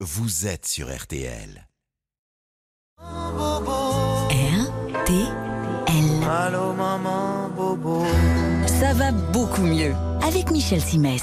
vous êtes sur RTL. RTL. Allô maman bobo. Ça va beaucoup mieux avec Michel Simès.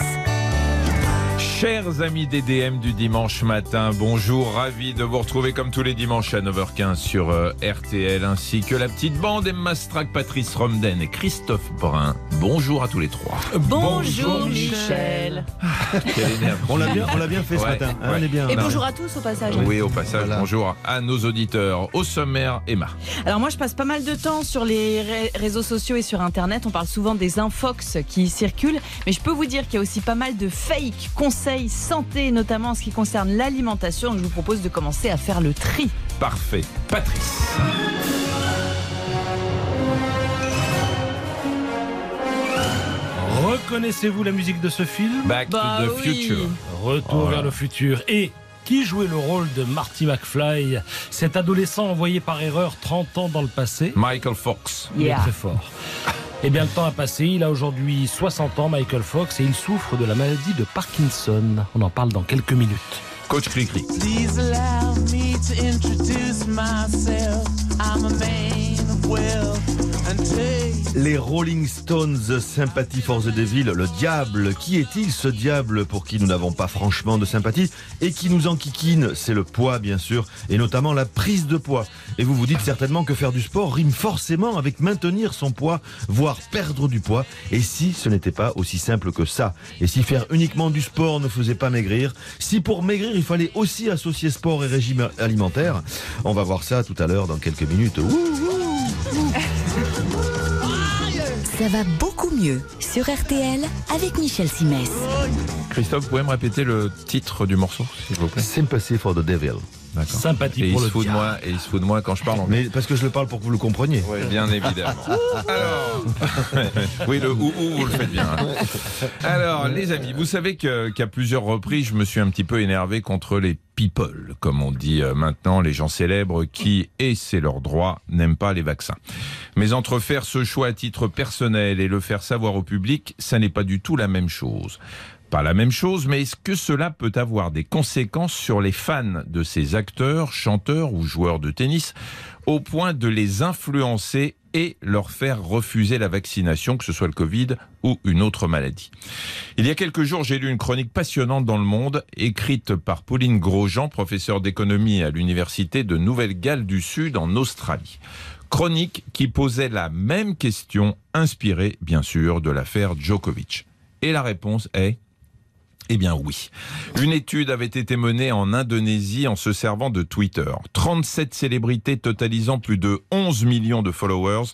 Chers amis DDM du dimanche matin, bonjour, ravi de vous retrouver comme tous les dimanches à 9h15 sur euh, RTL, ainsi que la petite bande Emma Strack, Patrice Romden et Christophe Brun. Bonjour à tous les trois. Bonjour, Michel. Quelle énergie. On l'a bien, on l'a bien fait ce Ouais, matin. hein, ouais. on est bien. Et Non. bonjour à tous au passage. Oui, au passage, Voilà. bonjour à nos auditeurs. Au sommaire, Emma. Alors moi je passe pas mal de temps sur les ré- réseaux sociaux et sur internet. On parle souvent des infox qui circulent, mais je peux vous dire qu'il y a aussi pas mal de fake conseils santé, notamment en ce qui concerne l'alimentation. Donc je vous propose de commencer à faire le tri. Parfait. Patrice. Reconnaissez-vous la musique de ce film Back Bah to the oui. future. Retour Voilà. vers le futur. Et qui jouait le rôle de Marty McFly, cet adolescent envoyé par erreur 30 ans dans le passé Michael Fox. Il est très fort. Eh bien, le temps a passé. Il a aujourd'hui 60 ans, Michael Fox, et il souffre de la maladie de Parkinson. On en parle dans quelques minutes. Coach Cricri. Please allow me to introduce myself. I'm a man of wealth. Les Rolling Stones, Sympathie for the Devil, le diable. Qui est-il ce diable pour qui nous n'avons pas franchement de sympathie et qui nous enquiquine? C'est le poids, bien sûr, et notamment la prise de poids. Et vous vous dites certainement que faire du sport rime forcément avec maintenir son poids, voire perdre du poids. Et si ce n'était pas aussi simple que ça? Et si faire uniquement du sport ne faisait pas maigrir? Si pour maigrir, il fallait aussi associer sport et régime alimentaire? On va voir ça tout à l'heure dans quelques minutes. Ça va beaucoup mieux sur RTL avec Michel Simès. Christophe, vous pouvez me répéter le titre du morceau, s'il vous plaît? Sympathy for the devil. D'accord. Sympathie Et il se fout de moi, et il se fout de moi quand je parle anglais. Mais parce que je le parle pour que vous le compreniez. Oui, bien évidemment. Alors, oui, le ou ou, vous le faites bien. Alors, les amis, vous savez que- qu'à plusieurs reprises, je me suis un petit peu énervé contre les people, comme on dit euh, maintenant, les gens célèbres qui, et c'est leur droit, n'aiment pas les vaccins. Mais entre faire ce choix à titre personnel et le faire savoir au public, ça n'est pas du tout la même chose. Pas la même chose, mais est-ce que cela peut avoir des conséquences sur les fans de ces acteurs, chanteurs ou joueurs de tennis au point de les influencer et leur faire refuser la vaccination, que ce soit le Covid ou une autre maladie? Il y a quelques jours, j'ai lu une chronique passionnante dans Le Monde, écrite par Pauline Grosjean, professeure d'économie à l'Université de Nouvelle-Galles du Sud en Australie. Chronique qui posait la même question, inspirée bien sûr de l'affaire Djokovic. Et la réponse est eh bien oui. Une étude avait été menée en Indonésie en se servant de Twitter. 37 célébrités totalisant plus de 11 millions de followers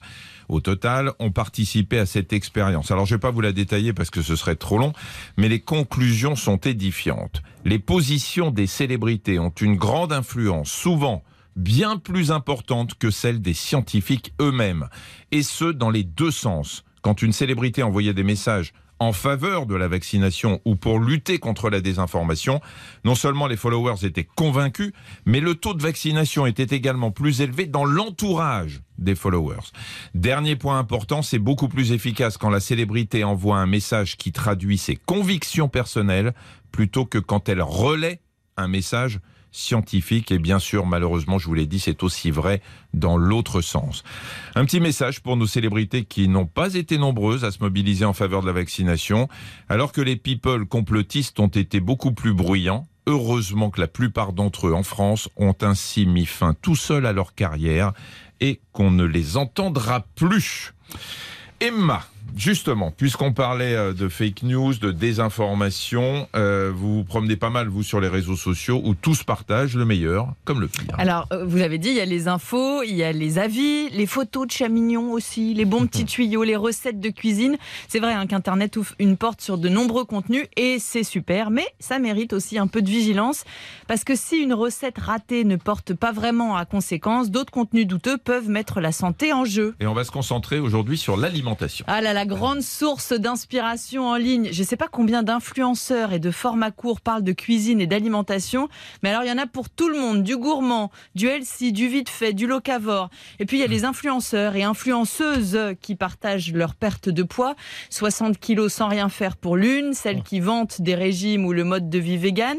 au total ont participé à cette expérience. Alors je vais pas vous la détailler parce que ce serait trop long, mais les conclusions sont édifiantes. Les positions des célébrités ont une grande influence, souvent bien plus importante que celle des scientifiques eux-mêmes, et ce dans les deux sens. Quand une célébrité envoyait des messages en faveur de la vaccination ou pour lutter contre la désinformation, non seulement les followers étaient convaincus, mais le taux de vaccination était également plus élevé dans l'entourage des followers. Dernier point important, c'est beaucoup plus efficace quand la célébrité envoie un message qui traduit ses convictions personnelles plutôt que quand elle relaie un message scientifique et bien sûr malheureusement je vous l'ai dit c'est aussi vrai dans l'autre sens. Un petit message pour nos célébrités qui n'ont pas été nombreuses à se mobiliser en faveur de la vaccination alors que les people complotistes ont été beaucoup plus bruyants. Heureusement que la plupart d'entre eux en France ont ainsi mis fin tout seuls à leur carrière et qu'on ne les entendra plus. Emma, justement, puisqu'on parlait euh, de fake news, de désinformation, euh, vous vous promenez pas mal, vous, sur les réseaux sociaux, où tous partagent le meilleur comme le pire. Alors euh, vous avez dit il y a les infos, il y a les avis, les photos de chats mignons aussi, les bons petits tuyaux, les recettes de cuisine. C'est vrai hein, qu'Internet ouvre une porte sur de nombreux contenus et c'est super, mais ça mérite aussi un peu de vigilance parce que si une recette ratée ne porte pas vraiment à conséquence, d'autres contenus douteux peuvent mettre la santé en jeu. Et on va se concentrer aujourd'hui sur l'alimentation. Ah là là, la grande source d'inspiration en ligne. Je ne sais pas combien d'influenceurs et de formats courts parlent de cuisine et d'alimentation, mais alors il y en a pour tout le monde, du gourmand, du healthy, du vite fait, du locavore. Et puis il y a les influenceurs et influenceuses qui partagent leur perte de poids, 60 kilos sans rien faire pour l'une, celles qui vantent des régimes ou le mode de vie vegan.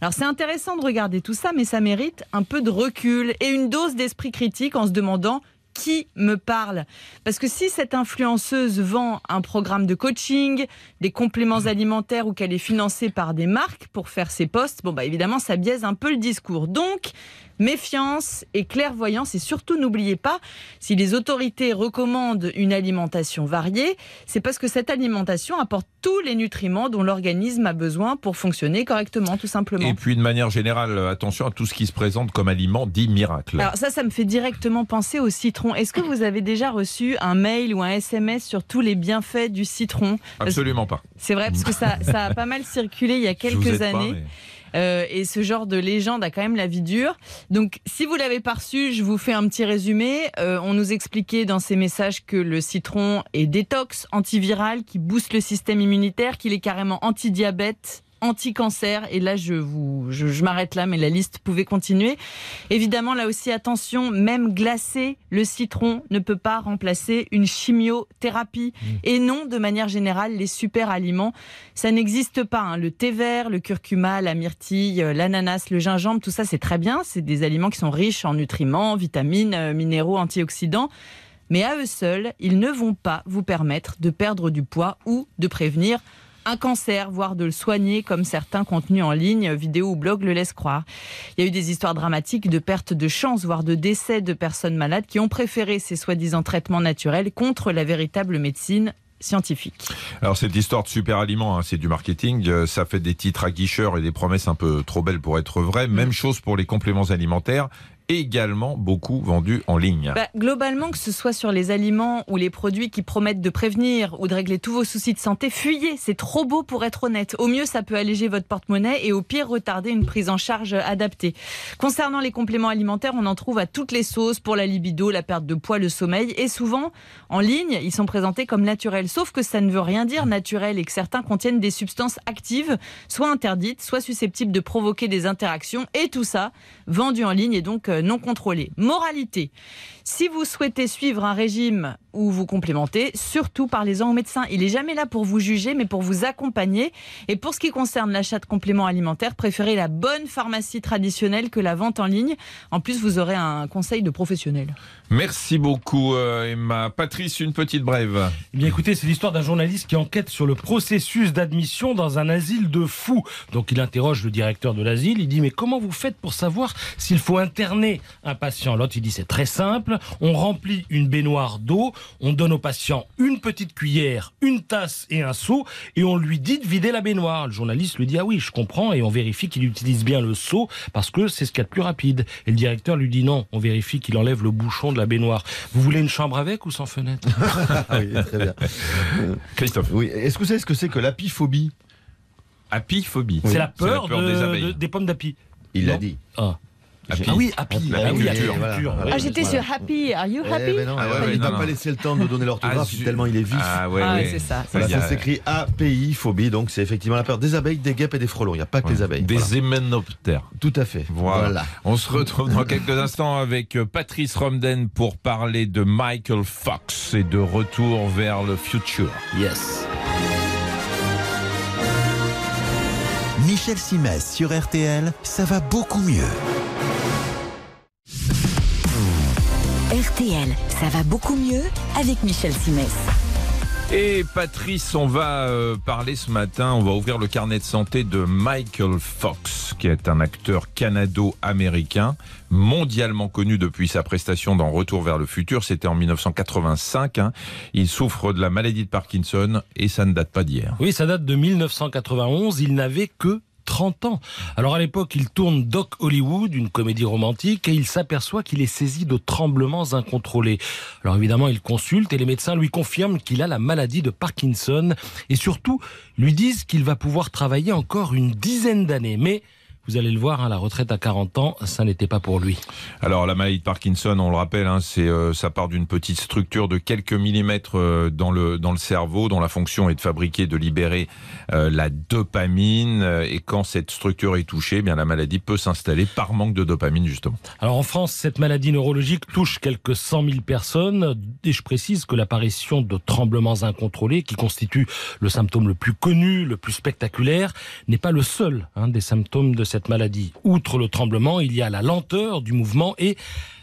Alors c'est intéressant de regarder tout ça, mais ça mérite un peu de recul et une dose d'esprit critique en se demandant qui me parle Parce que si cette influenceuse vend un programme de coaching, des compléments alimentaires ou qu'elle est financée par des marques pour faire ses posts, bon bah évidemment ça biaise un peu le discours. Donc méfiance et clairvoyance et surtout n'oubliez pas, si les autorités recommandent une alimentation variée, c'est parce que cette alimentation apporte tous les nutriments dont l'organisme a besoin pour fonctionner correctement, tout simplement. Et puis de manière générale, attention à tout ce qui se présente comme aliment dit miracle. Alors ça, ça me fait directement penser au citron. Est-ce que vous avez déjà reçu un mail ou un SMS sur tous les bienfaits du citron? Absolument pas. C'est vrai, parce que ça, ça, a pas mal circulé il y a quelques années. Euh, et ce genre de légende a quand même la vie dure. Donc, si vous l'avez pas reçu, je vous fais un petit résumé. Euh, on nous expliquait dans ces messages que le citron est détox, antiviral, qui booste le système immunitaire, qu'il est carrément anti-diabète, anti-cancer. Et là, je vous, je, m'arrête là, mais la liste pouvait continuer. Évidemment, là aussi, attention, même glacé, le citron ne peut pas remplacer une chimiothérapie. Mmh. Et non, de manière générale, les super aliments, ça n'existe pas. Hein. Le thé vert, le curcuma, la myrtille, euh, l'ananas, le gingembre, tout ça, c'est très bien. C'est des aliments qui sont riches en nutriments, vitamines, euh, minéraux, antioxydants mais à eux seuls, ils ne vont pas vous permettre de perdre du poids ou de prévenir un cancer, voire de le soigner, comme certains contenus en ligne, vidéos ou blogs le laissent croire. Il y a eu des histoires dramatiques de perte de chance, voire de décès de personnes malades qui ont préféré ces soi-disant traitements naturels contre la véritable médecine scientifique. Alors cette histoire de super aliments, hein, c'est du marketing, euh, ça fait des titres à guicheurs et des promesses un peu trop belles pour être vraies. Mm. Même chose pour les compléments alimentaires également beaucoup vendus en ligne. Bah, globalement, que ce soit sur les aliments ou les produits qui promettent de prévenir ou de régler tous vos soucis de santé, fuyez. C'est trop beau pour être honnête. Au mieux, ça peut alléger votre porte-monnaie et au pire, retarder une prise en charge adaptée. Concernant les compléments alimentaires, on en trouve à toutes les sauces pour la libido, la perte de poids, le sommeil. Et souvent, en ligne, ils sont présentés comme naturels. Sauf que ça ne veut rien dire naturel et que certains contiennent des substances actives, soit interdites, soit susceptibles de provoquer des interactions. Et tout ça, vendu en ligne et donc euh, non contrôlé. Moralité, si vous souhaitez suivre un régime ou vous complémenter, surtout parlez-en au médecin. Il n'est jamais là pour vous juger, mais pour vous accompagner. Et pour ce qui concerne l'achat de compléments alimentaires, préférez la bonne pharmacie traditionnelle que la vente en ligne. En plus, vous aurez un conseil de professionnel. Merci beaucoup, euh, Emma. Patrice, une petite brève. Eh bien, écoutez, c'est l'histoire d'un journaliste qui enquête sur le processus d'admission dans un asile de fous. Donc, il interroge le directeur de l'asile. Il dit Mais comment vous faites pour savoir s'il faut interner un patient L'autre, il dit C'est très simple on remplit une baignoire d'eau, on donne au patient une petite cuillère, une tasse et un seau, et on lui dit de vider la baignoire. Le journaliste lui dit ah oui, je comprends, et on vérifie qu'il utilise bien le seau parce que c'est ce qu'il y a de plus rapide. Et le directeur lui dit non, on vérifie qu'il enlève le bouchon de la baignoire. Vous voulez une chambre avec ou sans fenêtre? Oui, très bien. Christophe. Oui, est-ce que vous savez ce que c'est que l'apiphobie? Apiphobie. C'est la peur, des, pommes d'api. Il l'a dit. Ah. Ah oui, Happy. Ah, oui, ah, j'étais sur Happy. Are you happy? eh ben ah Il n'a pas laissé le temps de donner l'orthographe tellement il est vif. Ah ouais, c'est ça. ça s'écrit API, phobie. Donc c'est effectivement la peur des abeilles, des guêpes et des frelons. Il n'y a pas que les abeilles. Des héménoptères. Tout à fait. Voilà. On se retrouve dans quelques instants avec euh, Patrice Romden pour parler de Michael Fox et de retour vers le futur. Yes. Michel Simès sur RTL, ça va beaucoup mieux. RTL, ça va beaucoup mieux avec Michel Simès. Et Patrice, on va euh, parler ce matin, on va ouvrir le carnet de santé de Michael Fox, qui est un acteur canado-américain, mondialement connu depuis sa prestation dans Retour vers le futur, c'était en 1985. Hein. Il souffre de la maladie de Parkinson et ça ne date pas d'hier. Oui, ça date de 1991, il n'avait que 30 ans. Alors à l'époque, il tourne Doc Hollywood, une comédie romantique, et il s'aperçoit qu'il est saisi de tremblements incontrôlés. Alors évidemment, il consulte et les médecins lui confirment qu'il a la maladie de Parkinson et surtout lui disent qu'il va pouvoir travailler encore une dizaine d'années. Mais vous allez le voir, hein, la retraite à 40 ans, ça n'était pas pour lui. Alors la maladie de Parkinson, on le rappelle, hein, c'est euh, ça part d'une petite structure de quelques millimètres euh, dans le dans le cerveau, dont la fonction est de fabriquer, de libérer euh, la dopamine. euh, Et quand cette structure est touchée, eh bien la maladie peut s'installer par manque de dopamine justement. Alors en France, cette maladie neurologique touche quelques 100 000 personnes et je précise que l'apparition de tremblements incontrôlés, qui constitue le symptôme le plus connu, le plus spectaculaire, n'est pas le seul hein, des symptômes de cette maladie. Outre le tremblement, il y a la lenteur du mouvement et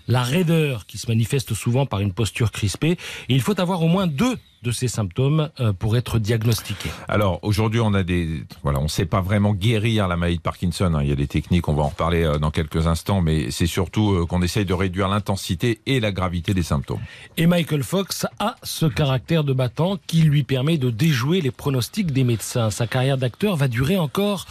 la raideur qui se manifeste souvent par une posture crispée. Et il faut avoir au moins deux de ces symptômes euh, pour être diagnostiqué. Alors aujourd'hui, on a des voilà, on ne sait pas vraiment guérir la maladie de Parkinson. hein. Il y a des techniques, on va en reparler euh, dans quelques instants, mais c'est surtout euh, qu'on essaye de réduire l'intensité et la gravité des symptômes. Et Michael Fox a ce caractère de battant qui lui permet de déjouer les pronostics des médecins. Sa carrière d'acteur va durer encore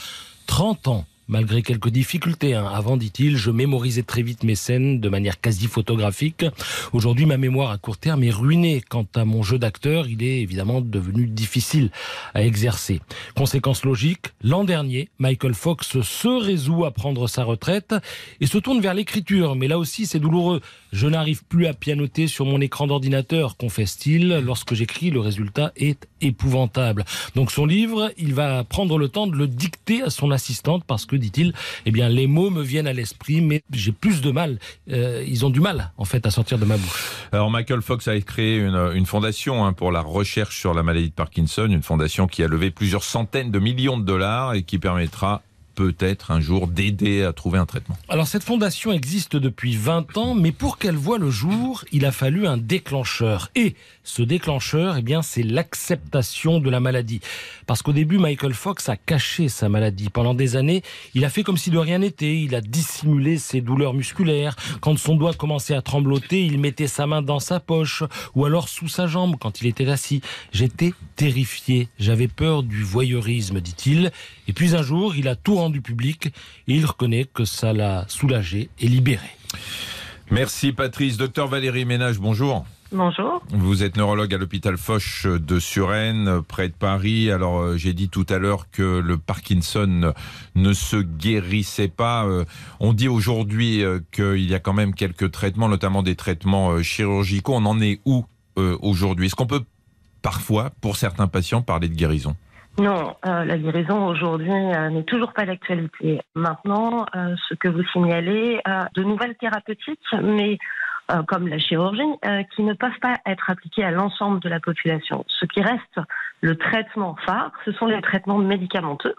30 ans. Malgré quelques difficultés, hein. avant, dit-il, je mémorisais très vite mes scènes de manière quasi photographique. Aujourd'hui, ma mémoire à court terme est ruinée. Quant à mon jeu d'acteur, il est évidemment devenu difficile à exercer. Conséquence logique, l'an dernier, Michael Fox se résout à prendre sa retraite et se tourne vers l'écriture. Mais là aussi, c'est douloureux. Je n'arrive plus à pianoter sur mon écran d'ordinateur, confesse-t-il. Lorsque j'écris, le résultat est épouvantable. Donc son livre, il va prendre le temps de le dicter à son assistante parce que, dit-il, eh bien, les mots me viennent à l'esprit, mais j'ai plus de mal. Euh, ils ont du mal, en fait, à sortir de ma bouche. Alors Michael Fox a créé une, une fondation hein, pour la recherche sur la maladie de Parkinson, une fondation qui a levé plusieurs centaines de millions de dollars et qui permettra peut-être un jour d'aider à trouver un traitement. Alors cette fondation existe depuis 20 ans, mais pour qu'elle voie le jour, il a fallu un déclencheur. Et ce déclencheur, eh bien, c'est l'acceptation de la maladie. Parce qu'au début, Michael Fox a caché sa maladie. Pendant des années, il a fait comme si de rien n'était. Il a dissimulé ses douleurs musculaires. Quand son doigt commençait à trembloter, il mettait sa main dans sa poche ou alors sous sa jambe quand il était assis. J'étais terrifié. J'avais peur du voyeurisme, dit-il. Et puis un jour, il a tout rendu public et il reconnaît que ça l'a soulagé et libéré. Merci Patrice. Docteur Valérie Ménage, bonjour. Bonjour. Vous êtes neurologue à l'hôpital Foch de Suresnes, près de Paris. Alors, euh, j'ai dit tout à l'heure que le Parkinson ne se guérissait pas. Euh, on dit aujourd'hui euh, qu'il y a quand même quelques traitements, notamment des traitements chirurgicaux. On en est où aujourd'hui? Est-ce qu'on peut parfois, pour certains patients, parler de guérison? Non, euh, la guérison aujourd'hui euh, n'est toujours pas d'actualité. Maintenant, euh, ce que vous signalez, euh, de nouvelles thérapeutiques, mais euh, comme la chirurgie, euh, qui ne peuvent pas être appliquées à l'ensemble de la population. Ce qui reste le traitement phare, ce sont les traitements médicamenteux,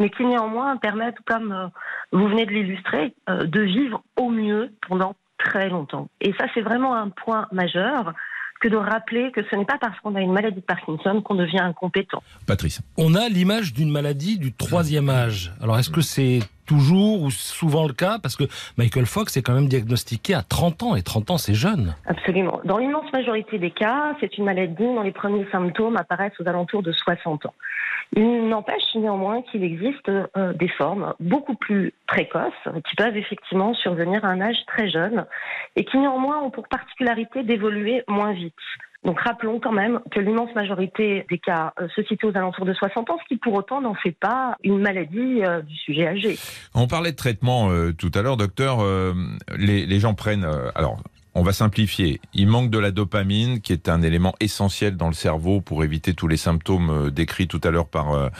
mais qui néanmoins permettent, comme vous venez de l'illustrer, de vivre au mieux pendant très longtemps. Et ça, c'est vraiment un point majeur que de rappeler que ce n'est pas parce qu'on a une maladie de Parkinson qu'on devient incompétent. Patrice. On a l'image d'une maladie du troisième âge. Alors est-ce que c'est toujours ou souvent le cas Parce que Michael Fox est quand même diagnostiqué à 30 ans et 30 ans c'est jeune. Absolument. Dans l'immense majorité des cas, c'est une maladie dont les premiers symptômes apparaissent aux alentours de 60 ans. Il n'empêche néanmoins qu'il existe euh, des formes beaucoup plus précoces qui peuvent effectivement survenir à un âge très jeune et qui néanmoins ont pour particularité d'évoluer moins vite. Donc rappelons quand même que l'immense majorité des cas euh, se situe aux alentours de 60 ans, ce qui pour autant n'en fait pas une maladie euh, du sujet âgé. On parlait de traitement euh, tout à l'heure, docteur. Les, gens prennent. alors, on va simplifier. Il manque de la dopamine, qui est un élément essentiel dans le cerveau pour éviter tous les symptômes décrits tout à l'heure par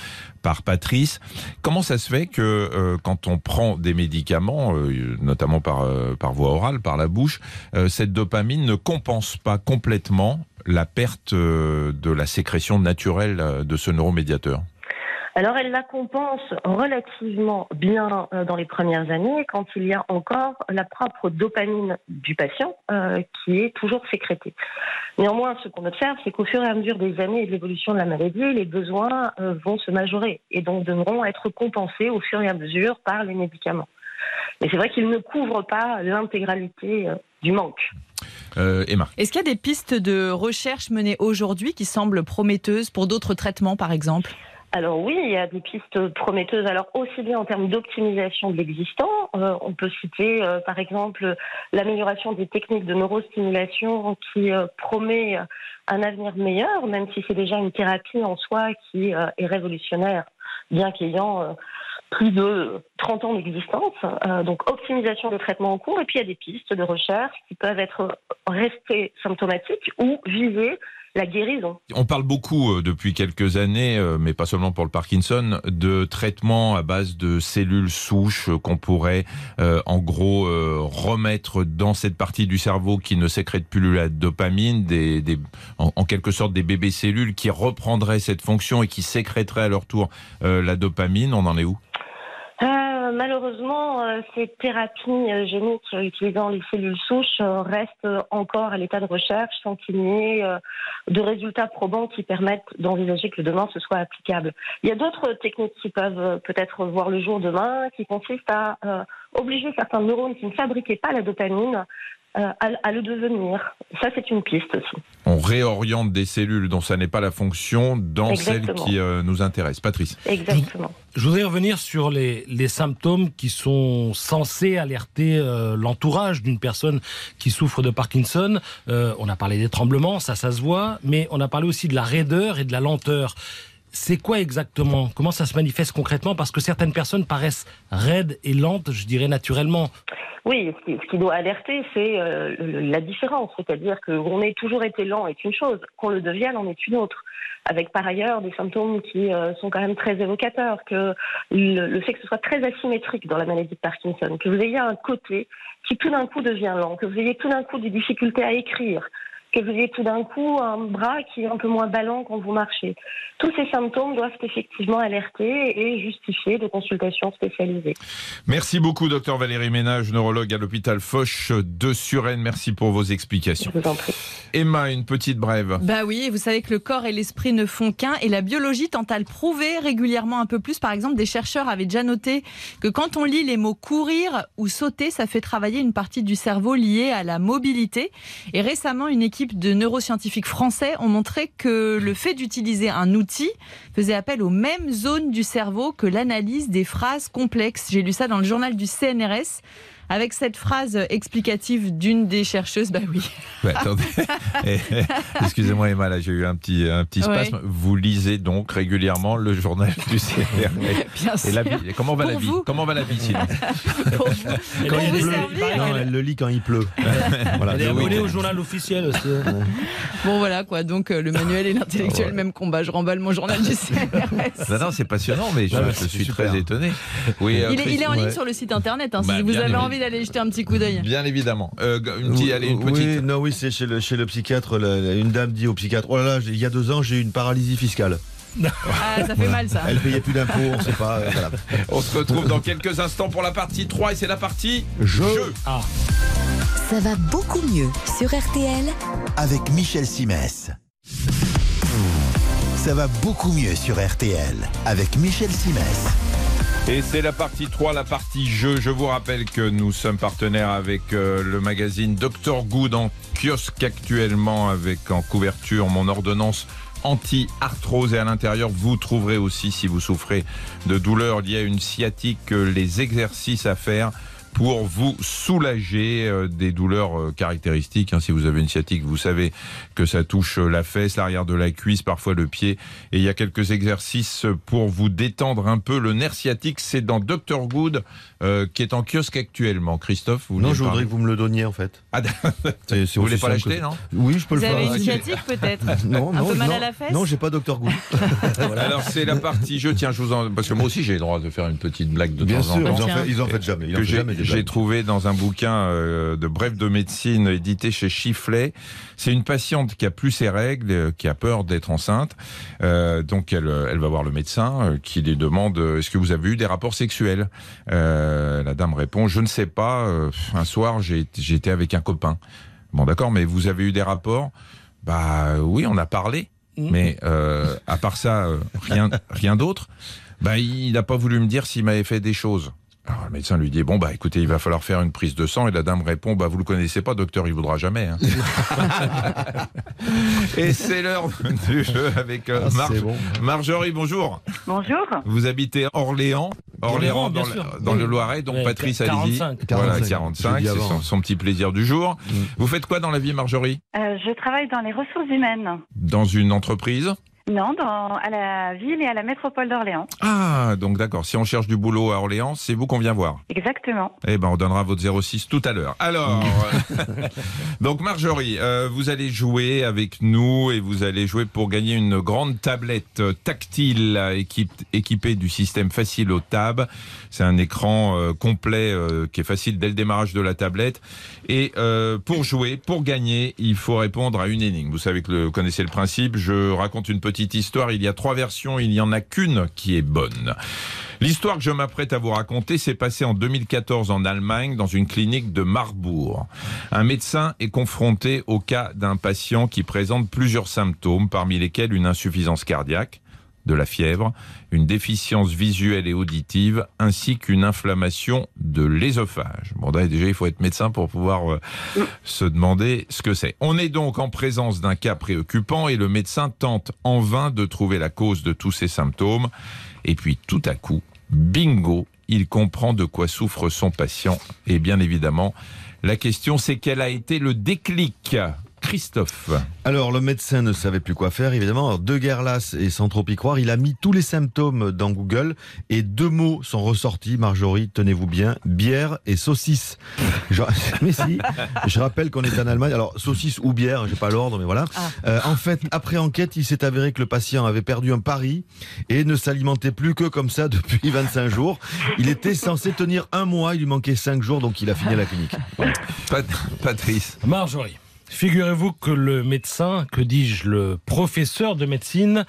par Patrice. Comment ça se fait que quand on prend des médicaments, notamment par par voie orale, par la bouche, cette dopamine ne compense pas complètement la perte euh, de la sécrétion naturelle euh, de ce neuromédiateur Alors elle la compense relativement bien euh, dans les premières années quand il y a encore la propre dopamine du patient qui est toujours sécrétée. Néanmoins, ce qu'on observe, c'est qu'au fur et à mesure des années et de l'évolution de la maladie, les besoins vont se majorer et donc devront être compensés au fur et à mesure par les médicaments. Mais c'est vrai qu'ils ne couvrent pas l'intégralité euh, du manque. euh, Emma. Est-ce qu'il y a des pistes de recherche menées aujourd'hui qui semblent prometteuses pour d'autres traitements, par exemple? Alors oui, il y a des pistes prometteuses. Alors aussi bien en termes d'optimisation de l'existant, euh, on peut citer euh, par exemple l'amélioration des techniques de neurostimulation qui euh, promet un avenir meilleur, même si c'est déjà une thérapie en soi qui euh, est révolutionnaire, bien qu'ayant euh, plus de 30 ans d'existence. Euh, donc optimisation des traitements en cours et puis il y a des pistes de recherche qui peuvent être restées symptomatiques ou viser la guérison. On parle beaucoup euh, depuis quelques années, euh, mais pas seulement pour le Parkinson, de traitements à base de cellules souches euh, qu'on pourrait en gros remettre dans cette partie du cerveau qui ne sécrète plus la dopamine, des, des en, quelque sorte des bébés cellules qui reprendraient cette fonction et qui sécréteraient à leur tour la dopamine. On en est où? Malheureusement, euh, ces thérapies euh, géniques utilisant les cellules souches euh, restent encore à l'état de recherche sans qu'il n'y ait de résultats probants qui permettent d'envisager que demain ce soit applicable. Il y a d'autres techniques qui peuvent peut-être voir le jour demain, qui consistent à obliger certains neurones qui ne fabriquaient pas la dopamine euh, à, le devenir. Ça, c'est une piste aussi. On réoriente des cellules dont ça n'est pas la fonction dans celles qui euh, nous intéressent. Patrice. Exactement. Je, voudrais revenir sur les, les, symptômes qui sont censés alerter euh, l'entourage d'une personne qui souffre de Parkinson. on a parlé des tremblements, ça, ça se voit, mais on a parlé aussi de la raideur et de la lenteur c'est quoi exactement? Comment ça se manifeste concrètement? Parce que certaines personnes paraissent raides et lentes, je dirais naturellement. Oui, ce qui, doit alerter, c'est euh, la différence. C'est-à-dire qu'on ait toujours été lent est une chose, qu'on le devienne en est une autre. Avec par ailleurs des symptômes qui euh, sont quand même très évocateurs, que le, fait que ce soit très asymétrique dans la maladie de Parkinson, que vous ayez un côté qui tout d'un coup devient lent, que vous ayez tout d'un coup des difficultés à écrire, que vous ayez tout d'un coup un bras qui est un peu moins ballant quand vous marchez. Tous ces symptômes doivent effectivement alerter et justifier de consultations spécialisées. Merci beaucoup, docteur Valérie Ménage, neurologue à l'hôpital Foch de Suresnes. Merci pour vos explications. Je vous en prie. Emma, une petite brève. Bah oui, vous savez que le corps et l'esprit ne font qu'un et la biologie tente à le prouver régulièrement un peu plus. Par exemple, des chercheurs avaient déjà noté que quand on lit les mots courir ou sauter, ça fait travailler une partie du cerveau liée à la mobilité. Et récemment, une équipe de neuroscientifiques français ont montré que le fait d'utiliser un outil faisait appel aux mêmes zones du cerveau que l'analyse des phrases complexes. J'ai lu ça dans le journal du CNRS avec cette phrase explicative d'une des chercheuses, bah oui. attendez, eh, excusez-moi Emma, là j'ai eu un petit, un petit spasme. Vous lisez donc régulièrement le journal du CNR. Bien sûr. Et comment va la vie Comment va la vie sinon Pour vous, quand il pleut. Non, elle le lit quand il pleut. voilà. Elle est abonnée au journal officiel aussi. bon voilà quoi, donc euh, le manuel et l'intellectuel, ah, même combat. Je remballe mon journal du CNRS. Non, non c'est passionnant, mais je, suis très étonné. Oui, il, est, il, est, en ligne sur le site internet, hein, si bah, vous avez envie d'aller jeter un petit coup d'œil. Bien évidemment. Euh, une, petite, allez, une petite. Oui, non, oui, c'est chez le, chez le psychiatre. une dame dit au psychiatre Oh là là, il y a deux ans, j'ai eu une paralysie fiscale. Ah, ça fait mal ça. Elle payait plus d'impôts, on sait pas. Euh, on se retrouve dans quelques instants pour la partie 3 et c'est la partie jeu. Ah. Ça va beaucoup mieux sur RTL avec Michel Simès. Ça va beaucoup mieux sur RTL avec Michel Simès. Et c'est la partie 3, la partie jeu. Je vous rappelle que nous sommes partenaires avec euh, le magazine Dr Good en kiosque actuellement avec en couverture mon ordonnance anti-arthrose et à l'intérieur vous trouverez aussi si vous souffrez de douleurs liées à une sciatique les exercices à faire pour vous soulager euh, des douleurs euh, caractéristiques. Hein. Si vous avez une sciatique, vous savez que ça touche euh, la fesse, l'arrière de la cuisse, parfois le pied. Et il y a quelques exercices pour vous détendre un peu. Le nerf sciatique, c'est dans Dr Good, qui est en kiosque actuellement. Christophe, vous Non, je voudrais que vous me le donniez en fait. Ah, vous voulez pas l'acheter, non Oui, je peux le faire. Vous avez une sciatique peut-être Non, un peu mal à la fesse Non, j'ai pas Dr Good. Alors c'est la partie je tiens, je vous en parce que moi aussi j'ai le droit de faire une petite blague de Bien temps sûr, en temps. Ils en, fait, jamais. Ils jamais j'ai trouvé dans un bouquin euh, de bref de médecine édité chez Chifflet. C'est une patiente qui a plus ses règles, euh, qui a peur d'être enceinte. Euh, donc elle, elle va voir le médecin qui lui demande est-ce que vous avez eu des rapports sexuels La dame répond je ne sais pas. un soir j'ai été avec un copain. Bon d'accord, mais vous avez eu des rapports Bah oui, on a parlé. Mmh. Mais à part ça, rien, rien d'autre. Bah, il n'a pas voulu me dire s'il m'avait fait des choses. Alors, le médecin lui dit bon bah écoutez il va falloir faire une prise de sang. Et la dame répond bah vous le connaissez pas docteur il voudra jamais hein. et c'est l'heure du jeu avec euh, ah, Marjorie bonjour. Bonjour. Vous habitez Orléans Orléans dans, le, dans le Loiret. Donc Patrice a dit voilà 45 c'est son, petit plaisir du jour. Mm. vous faites quoi dans la vie Marjorie? Euh, je travaille dans les ressources humaines. Dans une entreprise? Non, dans, à la ville et à la métropole d'Orléans. Ah, donc d'accord. Si on cherche du boulot à Orléans, c'est vous qu'on vient voir. Exactement. Eh ben, on donnera votre 06 tout à l'heure. Alors, donc Marjorie, euh, vous allez jouer avec nous et vous allez jouer pour gagner une grande tablette tactile équipe- équipée du système Facile au Tab. C'est un écran euh, complet euh, qui est facile dès le démarrage de la tablette. Et euh, pour jouer, pour gagner, il faut répondre à une énigme. Vous savez que le, vous connaissez le principe. Je raconte une petite histoire. Il y a trois versions. Il n'y en a qu'une qui est bonne. L'histoire que je m'apprête à vous raconter s'est passée en 2014 en Allemagne dans une clinique de Marbourg. Un médecin est confronté au cas d'un patient qui présente plusieurs symptômes, parmi lesquels une insuffisance cardiaque, de la fièvre, une déficience visuelle et auditive, ainsi qu'une inflammation de l'ésophage. Bon, déjà, il faut être médecin pour pouvoir euh, se demander ce que c'est. On est donc en présence d'un cas préoccupant et le médecin tente en vain de trouver la cause de tous ces symptômes. Et puis, tout à coup, bingo, il comprend de quoi souffre son patient. Et bien évidemment, la question, c'est quel a été le déclic? Christophe. Alors, le médecin ne savait plus quoi faire, évidemment. Alors, de guerre lasse et sans trop y croire, il a mis tous les symptômes dans Google et deux mots sont ressortis. Marjorie, tenez-vous bien, bière et saucisse. Je, mais si, je rappelle qu'on est en Allemagne. Alors, saucisse ou bière, j'ai pas l'ordre, mais voilà. Euh, en fait, après enquête, il s'est avéré que le patient avait perdu un pari et ne s'alimentait plus que comme ça depuis 25 jours. Il était censé tenir un mois, il lui manquait 5 jours, donc il a fini à la clinique. Pat- Patrice. Marjorie, figurez-vous que le médecin, que dis-je, le professeur de médecine,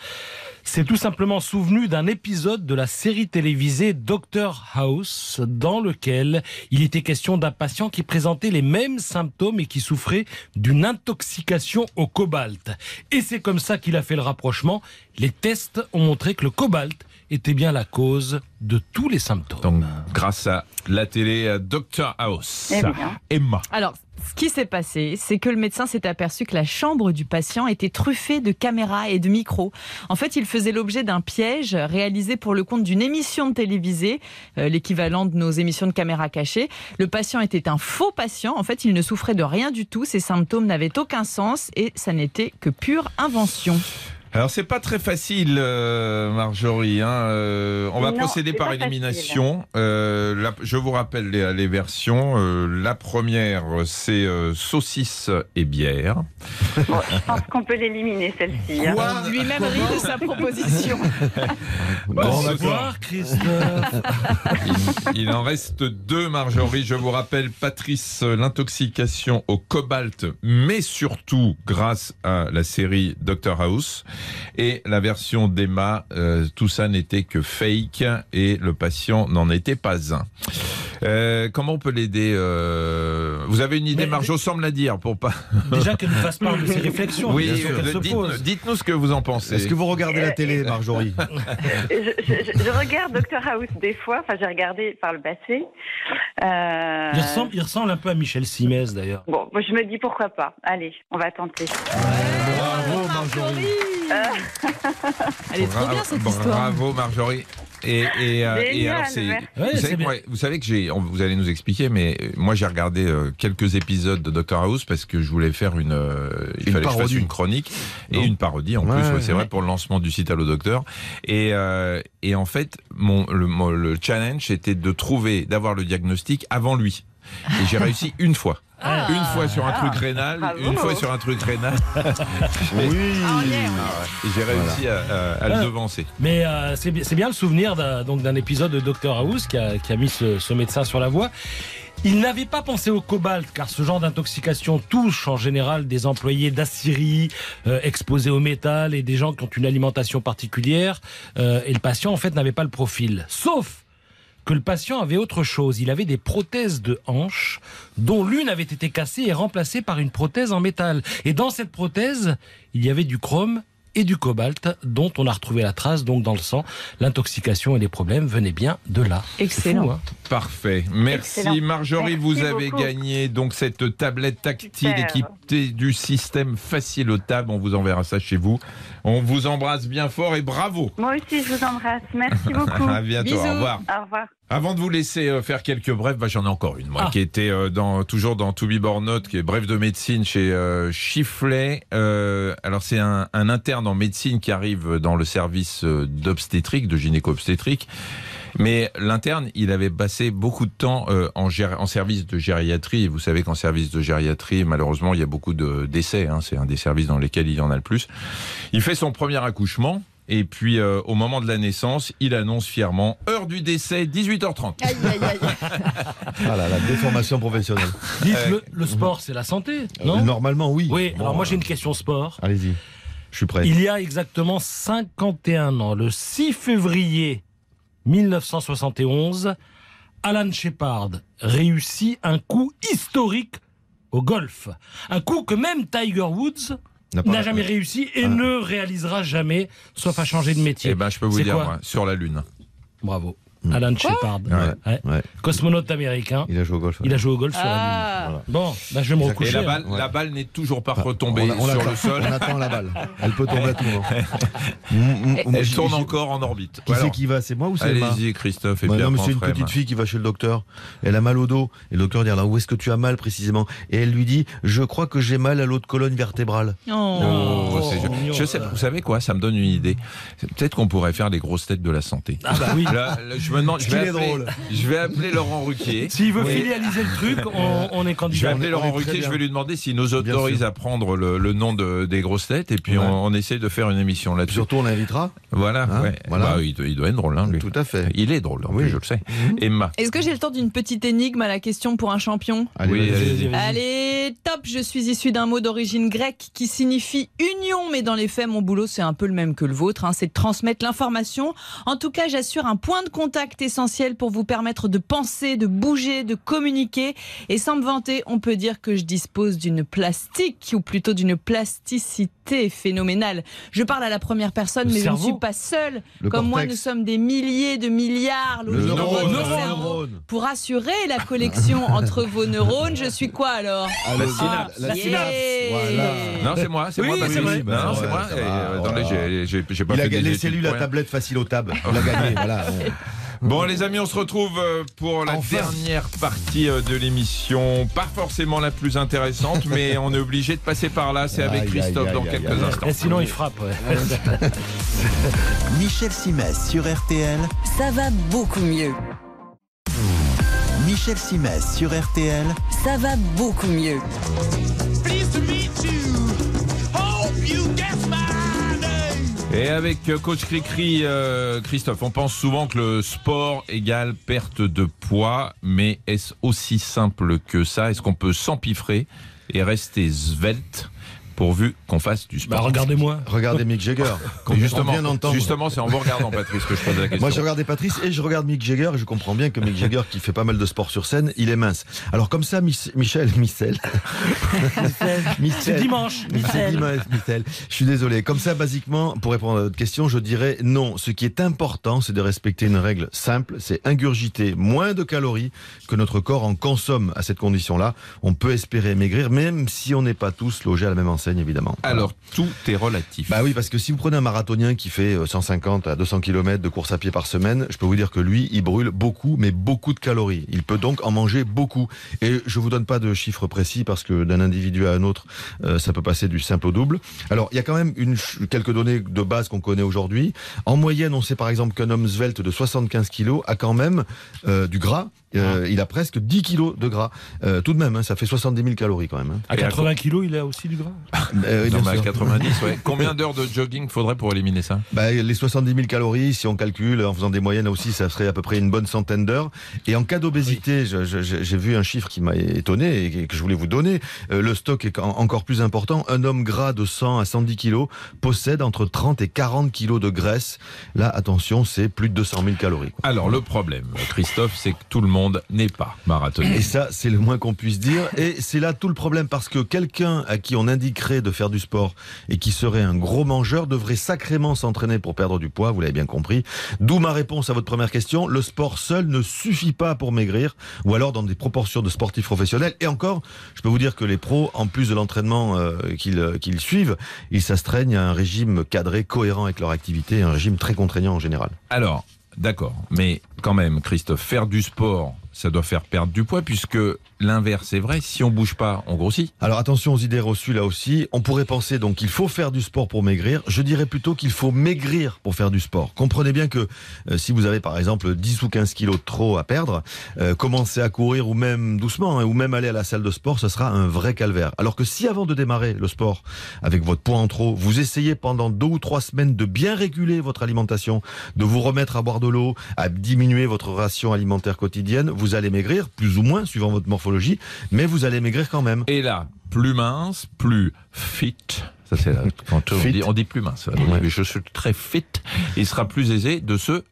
s'est tout simplement souvenu d'un épisode de la série télévisée Doctor House, dans lequel il était question d'un patient qui présentait les mêmes symptômes et qui souffrait d'une intoxication au cobalt. Et c'est comme ça qu'il a fait le rapprochement. Les tests ont montré que le cobalt était bien la cause de tous les symptômes. Donc, grâce à la télé à Dr House. Eh. Emma. Alors, ce qui s'est passé, c'est que le médecin s'est aperçu que la chambre du patient était truffée de caméras et de micros. En fait, il faisait l'objet d'un piège réalisé pour le compte d'une émission de télévisée, euh, l'équivalent de nos émissions de caméras cachées. Le patient était un faux patient. En fait, il ne souffrait de rien du tout. Ses symptômes n'avaient aucun sens et ça n'était que pure invention. Alors c'est pas très facile, euh, Marjorie. hein, euh, on va Non, procéder par élimination. Euh, la- je vous rappelle les, les versions. Euh, la première, c'est euh, saucisse et bière. Bon, je pense qu'on peut l'éliminer, celle-ci. hein. Lui-même rit de sa proposition. Bon, Christophe. Il, il en reste deux, Marjorie. Je vous rappelle, Patrice, euh, l'intoxication au cobalt, mais surtout grâce à la série Doctor House. Et la version d'Emma, euh, tout ça n'était que fake et le patient n'en était pas un. Euh, comment on peut l'aider euh, Vous avez une idée, Mais- Marjo, sans me la dire, pour pas... Déjà qu'elle nous fasse part de ses réflexions. Oui, dites-nous ce que vous en pensez. Est-ce que vous regardez la télé, Marjorie? Je, je- je regarde Doctor House des fois, enfin j'ai regardé par le passé. Euh, Il ressemble, il ressemble un peu à Michel Simès d'ailleurs. Bon, moi, je me dis pourquoi pas. Allez, on va tenter. Bravo, Marjorie. Elle est trop bien cette histoire. Bravo Marjorie. Et, et, euh, et alors c'est. Ouais, vous, savez, que moi- vous savez que j'ai, on- vous allez nous expliquer, mais euh, moi j'ai regardé euh, quelques épisodes de Doctor House parce que je voulais faire une, euh, il Une fallait que je fasse parodie. une chronique et Non. une parodie en Ouais, plus. ouais, c'est ouais. vrai pour le lancement du site Allo Docteur. Et, euh, et en fait, mon le, mon- le challenge était de trouver, d'avoir le diagnostic avant lui. Et j'ai réussi une fois. Ah. Une fois sur un truc rénal, Bravo. une fois sur un truc rénal. Oui. Et j'ai réussi à, à- à le Ah. devancer. Mais euh, c'est bi- c'est bien le souvenir d'un donc d'un épisode de Dr House qui a, qui a mis ce, ce médecin sur la voie. Il n'avait pas pensé au cobalt, car ce genre d'intoxication touche en général des employés d'Assyrie, euh, exposés au métal et des gens qui ont une alimentation particulière. Euh, et le patient, en fait, n'avait pas le profil. Sauf que le patient avait autre chose. Il avait des prothèses de hanches, dont l'une avait été cassée et remplacée par une prothèse en métal. Et dans cette prothèse, il y avait du chrome et du cobalt, dont on a retrouvé la trace donc dans le sang. L'intoxication et les problèmes venaient bien de là. C'est Excellent. fou, hein Parfait. Merci Excellent. Marjorie, Merci vous avez beaucoup. gagné donc cette tablette tactile Super. équipée du système facile au table. On vous enverra ça chez vous. On vous embrasse bien fort et bravo. Moi aussi, je vous embrasse. Merci beaucoup. À bientôt. Bisous. Au revoir. Au revoir. Avant de vous laisser euh, faire quelques brèves, bah, j'en ai encore une, moi, Ah. qui était euh, dans, toujours dans To Be Born Note, qui est brève de médecine chez euh, Chifflet. Euh, alors, c'est un, un interne en médecine qui arrive dans le service euh, d'obstétrique, de gynéco-obstétrique. Mais l'interne, il avait passé beaucoup de temps euh, en, en service de gériatrie. Et vous savez qu'en service de gériatrie, malheureusement, il y a beaucoup de décès. Hein. C'est un des services dans lesquels il y en a le plus. Il fait son premier accouchement. Et puis, euh, au moment de la naissance, il annonce fièrement heure du décès, 18h30. Aïe, aïe, aïe. Ah là, la déformation professionnelle. Dites, Euh, le, le sport, c'est la santé, non? Normalement, oui. Oui, Bon, alors moi j'ai euh, une question sport. Allez-y. Je suis prêt. Il y a exactement 51 ans, le 6 février 1971, Alan Shepard réussit un coup historique au golf. Un coup que même Tiger Woods N'a jamais réussi et Ah. ne réalisera jamais, sauf à changer de métier. Eh ben, je peux vous dire, moi, sur la Lune. Bravo. Mm. Alan Shepard. Ouais, Ouais. ouais. Cosmonaute américain. Il a joué au golf. Il a joué au golf sur la Lune. Ah. Voilà. Bon, bah, je vais me Et recoucher. la balle, Ouais. la balle n'est toujours pas Ah, retombée on a- on sur le sol. On attend la balle. Elle peut tomber à tout moment. Elle tourne encore en orbite. Qui c'est qui va? C'est moi ou c'est Emma? Allez-y, Christophe. Et puis non, mais c'est une petite fille qui va chez le docteur. Elle a mal au dos. Et le docteur dit alors où est-ce que tu as mal précisément? Et elle lui dit je crois que j'ai mal à l'autre colonne vertébrale. Oh. Oh, c'est- Oh, je sais, vous savez quoi? Ça me donne une idée. Peut-être qu'on pourrait faire les grosses têtes de la santé. Ah bah oui. Là, là, je me demande. Je vais, appeler, drôle. je vais appeler Laurent Ruquier. S'il veut Oui. filialiser le truc, on, on est Je vais candidat. appeler Laurent Ruquier, je vais lui demander s'il nous autorise à prendre le, le nom de, des grosses têtes et puis Ouais. on, on essaie de faire une émission là-dessus. Surtout on l'invitera. Voilà, Hein, ouais. voilà. Bah, il, doit- il doit être drôle, hein, lui. Tout à fait. Il est drôle, en Oui. plus, je le sais. Emma. Est-ce que j'ai le temps d'une petite énigme à la question pour un champion Allez, Oui, allez-y. Vas-y. Allez, top Je suis issu d'un mot d'origine grecque qui signifie union, mais dans les faits, mon boulot, c'est un peu le même que le vôtre, hein, c'est de transmettre l'information. En tout cas, j'assure un point de contact essentiel pour vous permettre de penser, de bouger, de communiquer. Et sans me vanter, on peut dire que je dispose d'une plastique, ou plutôt d'une plasticité phénoménale. Je parle à la première personne, Le mais je ne cerveau suis pas seule. Le Comme moi, nous sommes des milliers de milliards. Le neurone, cerveau. Pour assurer la connexion entre vos neurones, je suis quoi alors Ah, La synapse. La Yeah. synapse. Voilà. Non, c'est moi, c'est Oui, moi. c'est Patrice. vrai. Non, Bah, c'est moi. ça Et, va, euh, voilà. attendez, j'ai- pas Il fait a des les cellules à tablette facile au tab. Il a gagné. Voilà. Bon, les amis, on se retrouve euh, pour la Enfin. dernière partie euh, de l'émission. Pas forcément la plus intéressante, mais on est obligé de passer par là. C'est avec Christophe dans quelques instants. Et sinon, il frappe. ouais. Michel Simès sur RTL. Ça va beaucoup mieux. Michel Simès sur RTL. Ça va beaucoup mieux. Pleased to meet you. Et avec euh, Coach Cricri, euh, Christophe, on pense souvent que le sport égale perte de poids, mais est-ce aussi simple que ça? Est-ce qu'on peut s'empiffrer et rester svelte? Pourvu qu'on fasse du Bah, sport regardez-moi. Regardez Mick Jagger. justement, justement, c'est en vous regardant, Patrice, que je pose la question. Moi, je regardais Patrice et je regarde Mick Jagger et je comprends bien que Mick Jagger, qui fait pas mal de sport sur scène, il est mince. Alors, comme ça, Mich- Michel, Michel. C'est dimanche. C'est dimanche, Michel. Je suis désolé. Comme ça, basiquement, pour répondre à votre question, je dirais non. Ce qui est important, c'est de respecter une règle simple, c'est ingurgiter moins de calories que notre corps en consomme à cette condition-là. On peut espérer maigrir, même si on n'est pas tous logés à la même enseigne, évidemment. Alors, tout est relatif. Bah oui, parce que si vous prenez un marathonien qui fait euh, 150 à 200 km de course à pied par semaine, je peux vous dire que lui, il brûle beaucoup, mais beaucoup de calories. Il peut donc en manger beaucoup. Et je vous donne pas de chiffres précis parce que d'un individu à un autre, euh, ça peut passer du simple au double. Alors, il y a quand même une, quelques données de base qu'on connaît aujourd'hui. En moyenne, on sait par exemple qu'un homme svelte de 75 kilos a quand même euh, du gras. Euh, Il a presque 10 kilos de gras. Euh, tout de même, hein, ça fait 70 000 calories quand même. hein. À Et à 80 kilos, il a aussi du gras. Euh, oui, mais à sûr. 90, ouais. Combien d'heures de jogging faudrait pour éliminer ça? Bah, les 70 000 calories, si on calcule en faisant des moyennes aussi, ça serait à peu près une bonne centaine d'heures. Et en cas d'obésité, je- j'ai vu un chiffre qui m'a étonné et que je voulais vous donner. Euh, le stock est en- encore plus important. Un homme gras de 100 à 110 kilos possède entre 30 et 40 kilos de graisse. Là, attention, c'est plus de 200 000 calories. quoi. Alors, le problème, Christophe, c'est que tout le monde n'est pas marathonien. Et ça, c'est le moins qu'on puisse dire. Et c'est là tout le problème parce que quelqu'un à qui on de faire du sport et qui serait un gros mangeur devrait sacrément s'entraîner pour perdre du poids, vous l'avez bien compris. D'où ma réponse à votre première question. Le sport seul ne suffit pas pour maigrir ou alors dans des proportions de sportifs professionnels. Et encore, je peux vous dire que les pros, en plus de l'entraînement euh, qu'ils euh, qu'ils suivent, ils s'astreignent à un régime cadré, cohérent avec leur activité, un régime très contraignant en général. Alors, d'accord. Mais quand même, Christophe, faire du sport, ça doit faire perdre du poids puisque l'inverse est vrai. Si on bouge pas, on grossit. Alors attention aux idées reçues là aussi. On pourrait penser donc qu'il faut faire du sport pour maigrir. Je dirais plutôt qu'il faut maigrir pour faire du sport. Comprenez bien que euh, si vous avez par exemple 10 ou 15 kilos de trop à perdre, euh, commencer à courir ou même doucement hein, ou même aller à la salle de sport, ce sera un vrai calvaire. Alors que si avant de démarrer le sport avec votre poids en trop, vous essayez pendant deux ou trois semaines de bien réguler votre alimentation, de vous remettre à boire de l'eau, à diminuer votre ration alimentaire quotidienne, vous allez maigrir plus ou moins suivant votre morphologie, mais vous allez maigrir quand même. Et là, plus mince, plus fit. Ça c'est là, quand on dit, on dit plus mince. Je suis très fit. Il sera plus aisé de se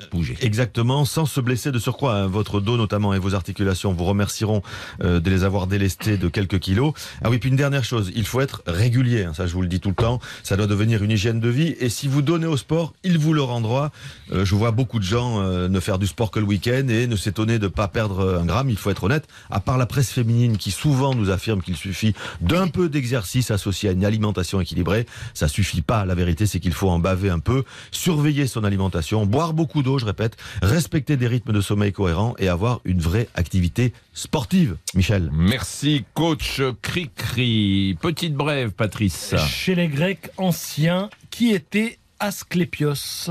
rebouger. Exactement, sans se blesser de surcroît. hein. Votre dos notamment et vos articulations vous remercieront euh, de les avoir délestés de quelques kilos. Ah oui, puis une dernière chose, il faut être régulier. hein. Ça, je vous le dis tout le temps. Ça doit devenir une hygiène de vie. Et si vous donnez au sport, il vous le rendra. Euh, je vois beaucoup de gens euh, ne faire du sport que le week-end et ne s'étonner de pas perdre un gramme. Il faut être honnête. À part la presse féminine qui souvent nous affirme qu'il suffit d'un peu d'exercice associé à une alimentation équilibrée, ça suffit pas. La vérité, c'est qu'il faut en baver un peu, surveiller son alimentation, boire beaucoup d'eau, je répète, respecter des rythmes de sommeil cohérents et avoir une vraie activité sportive. Michel. Merci, coach Cricri. Petite brève, Patrice. Chez les Grecs anciens, qui était Asclépios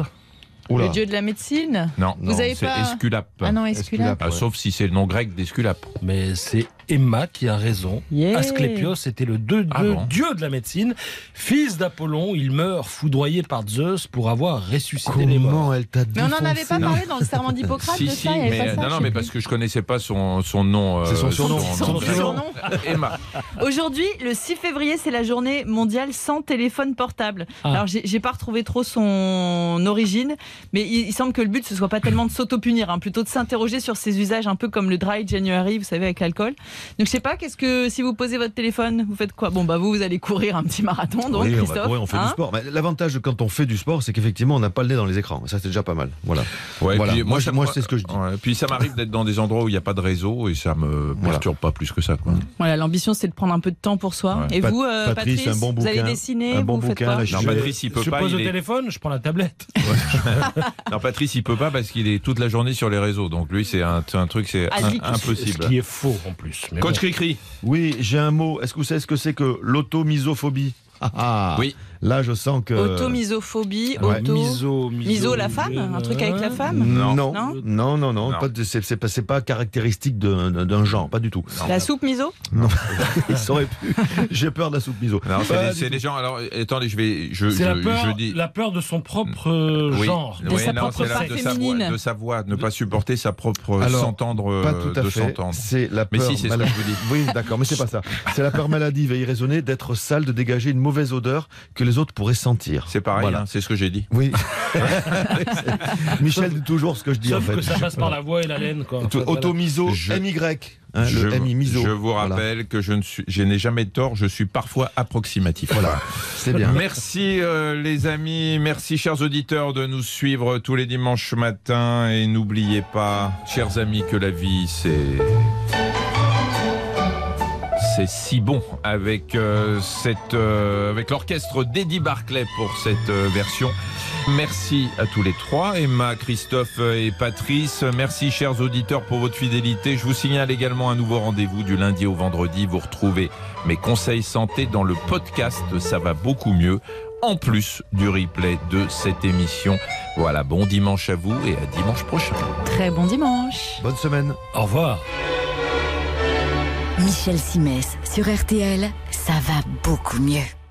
Le dieu de la médecine? Non, Vous non, avez c'est pas- Esculape. Ah non, Esculape. Ah, Sauf si c'est le nom grec d'Esculape. Mais c'est Emma qui a raison. Yeah. Asclépios était le deux- Ah bon dieu de la médecine, fils d'Apollon. Il meurt foudroyé par Zeus pour avoir ressuscité les morts. Comment elle t'a Mais on n'en avait pas parlé dans le serment d'Hippocrate Si, de si, ça, mais, non, non, mais parce que je connaissais pas son, son nom. euh, C'est son surnom. Son anglais. surnom. Emma. Aujourd'hui, le 6 février, c'est la journée mondiale sans téléphone portable. Ah. Alors, j'ai j'ai pas retrouvé trop son origine, mais il, il semble que le but, ce soit pas tellement de s'auto-punir, hein, plutôt de s'interroger sur ses usages, un peu comme le dry January, vous savez, avec l'alcool. Donc, je sais pas, qu'est-ce que, si vous posez votre téléphone, vous faites quoi? Bon, bah, vous, vous allez courir un petit marathon, donc, oui, on va Christophe. courir, on fait hein? du sport. Mais L'avantage quand on fait du sport, c'est qu'effectivement, on n'a pas le nez dans les écrans. Ça, c'est déjà pas mal. Voilà. Ouais, Voilà. puis Moi, je- moi, c'est ce que je dis. Ouais, puis ça m'arrive d'être dans des endroits où il n'y a pas de réseau et ça me Voilà. perturbe pas plus que ça. Quoi. Voilà, l'ambition, c'est de prendre un peu de temps pour soi. Ouais. Et Pat- vous, euh, Patrice, Patrice, un bon vous allez dessiner, un bon vous faites bouquin, quoi? la Non, Je- Patrice, il peut Je pas. pose est- téléphone, je prends la tablette. Non, Patrice, il peut pas parce qu'il est toute la journée sur les réseaux. Donc lui, c'est un, truc, c'est un- Addict. Ce impossible. qui est faux en plus. Mais Coach bon. Cricri. Oui, j'ai un mot. Est-ce que vous savez ce que c'est que l'automisophobie? Ah, ah. Oui. Là, je sens que. Automisophobie, Ouais. auto. Miso, miso, Miso, la femme Un truc avec la femme Non, Non. non, Non non, non, Non. c'est c'est pas, c'est pas caractéristique d'un d'un genre, pas du tout. La soupe miso Il saurait plus. J'ai peur de la soupe miso. Non, c'est des gens. Alors, attendez, je vais. Je, C'est la je- peur, je dis. la peur de son propre euh, Oui. genre. De Oui, sa non, propre c'est la- part de sa voix, de sa voix, ne pas supporter sa propre Alors, s'entendre, euh, Pas tout à de fait. s'entendre. C'est la Mais peur. si, c'est ce que maladive. je vous dis. Oui, d'accord, mais c'est pas ça. C'est la peur maladive et irraisonnée d'être sale, de dégager une mauvaise odeur que les autres pourraient sentir. C'est pareil, Voilà. hein, c'est ce que j'ai dit. Oui. Michel dit toujours ce que je dis Sauf en fait. que ça passe par la voix et la laine. Quoi. Automiso, Je- MY. hein, je, je vous Voilà. rappelle que je ne suis, je n'ai jamais tort, je suis parfois approximatif. Voilà, c'est bien. Merci euh, les amis, merci chers auditeurs de nous suivre tous les dimanches matins et n'oubliez pas, chers amis, que la vie c'est c'est si bon avec euh, cette euh, avec l'orchestre d'Eddie Barclay pour cette euh, version. Merci à tous les trois, Emma, Christophe et Patrice. Merci chers auditeurs pour votre fidélité. Je vous signale également un nouveau rendez-vous du lundi au vendredi. Vous retrouvez mes conseils santé dans le podcast Ça va beaucoup mieux, en plus du replay de cette émission. Voilà, bon dimanche à vous et à dimanche prochain. Très bon dimanche. Bonne semaine. Au revoir. Michel Simès sur RTL, ça va beaucoup mieux.